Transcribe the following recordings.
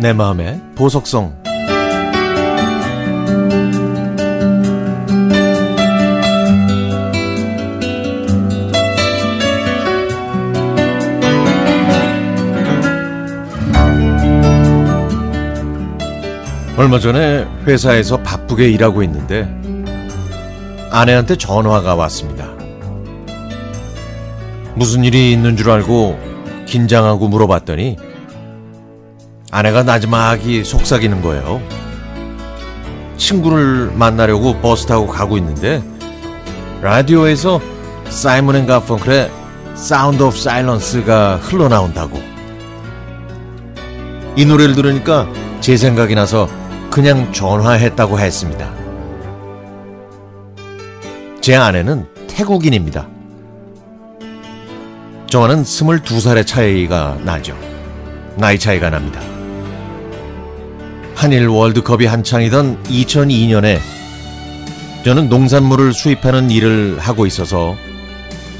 내 마음의 보석성 얼마 전에 회사에서 바쁘게 일하고 있는데 아내한테 전화가 왔습니다. 무슨 일이 있는 줄 알고 긴장하고 물어봤더니 아내가 나지막이 속삭이는 거예요. 친구를 만나려고 버스 타고 가고 있는데 라디오에서 사이먼 앤 가펑클의 Sound of Silence가 흘러나온다고. 이 노래를 들으니까 제 생각이 나서 그냥 전화했다고 했습니다. 제 아내는 태국인입니다. 저와는 22살의 차이가 나죠. 나이 차이가 납니다. 한일 월드컵이 한창이던 2002년에 저는 농산물을 수입하는 일을 하고 있어서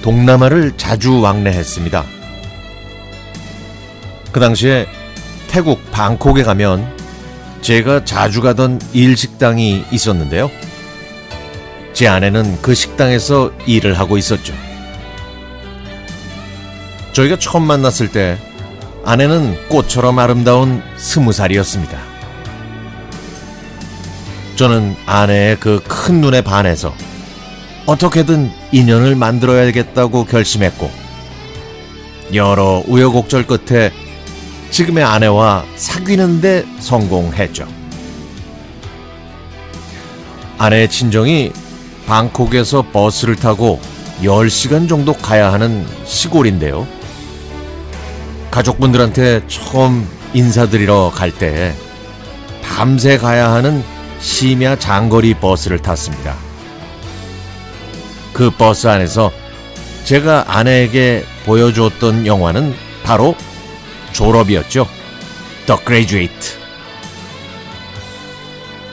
동남아를 자주 왕래했습니다. 그 당시에 태국 방콕에 가면 제가 자주 가던 일식당이 있었는데요. 제 아내는 그 식당에서 일을 하고 있었죠. 저희가 처음 만났을 때 아내는 꽃처럼 아름다운 스무 살이었습니다. 저는 아내의 그 큰 눈에 반해서 어떻게든 인연을 만들어야겠다고 결심했고 여러 우여곡절 끝에 지금의 아내와 사귀는데 성공했죠. 아내의 친정이 방콕에서 버스를 타고 10시간 정도 가야 하는 시골인데요. 가족분들한테 처음 인사드리러 갈 때 밤새 가야 하는 심야 장거리 버스를 탔습니다. 그 버스 안에서 제가 아내에게 보여주었던 영화는 바로 졸업이었죠. The Graduate.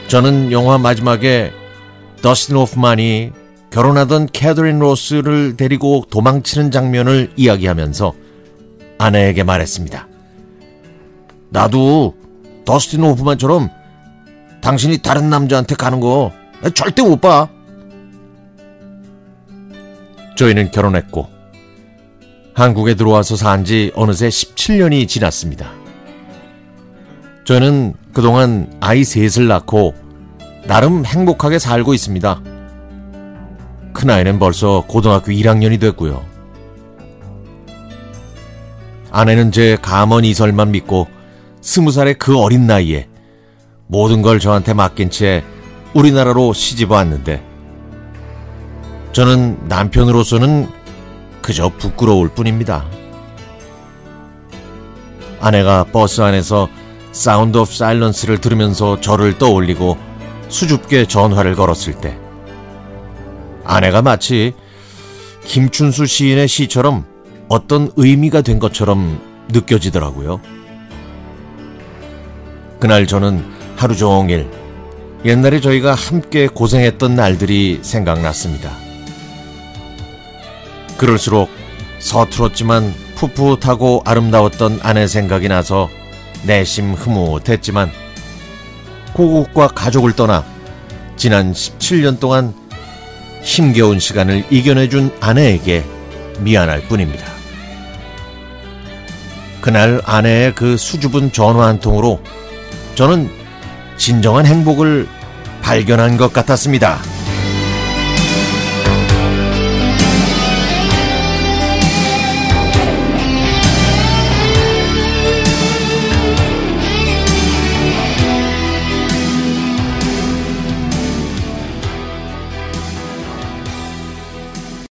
저는 영화 마지막에 더스틴 호프만이 결혼하던 캐더린 로스를 데리고 도망치는 장면을 이야기하면서 아내에게 말했습니다. 나도 더스틴 호프만처럼 당신이 다른 남자한테 가는 거 절대 못 봐. 저희는 결혼했고 한국에 들어와서 산 지 어느새 17년이 지났습니다. 저는 그동안 아이 셋을 낳고 나름 행복하게 살고 있습니다. 큰아이는 벌써 고등학교 1학년이 됐고요. 아내는 제 가문 이설만 믿고 스무 살의 그 어린 나이에 모든 걸 저한테 맡긴 채 우리나라로 시집 왔는데 저는 남편으로서는 그저 부끄러울 뿐입니다. 아내가 버스 안에서 Sound of Silence를 들으면서 저를 떠올리고 수줍게 전화를 걸었을 때 아내가 마치 김춘수 시인의 시처럼 어떤 의미가 된 것처럼 느껴지더라고요. 그날 저는 하루 종일 옛날에 저희가 함께 고생했던 날들이 생각났습니다. 그럴수록 서툴었지만 풋풋하고 아름다웠던 아내 생각이 나서 내심 흐뭇했지만 고국과 가족을 떠나 지난 17년 동안 힘겨운 시간을 이겨내준 아내에게 미안할 뿐입니다. 그날 아내의 그 수줍은 전화 한 통으로 저는 진정한 행복을 발견한 것 같았습니다.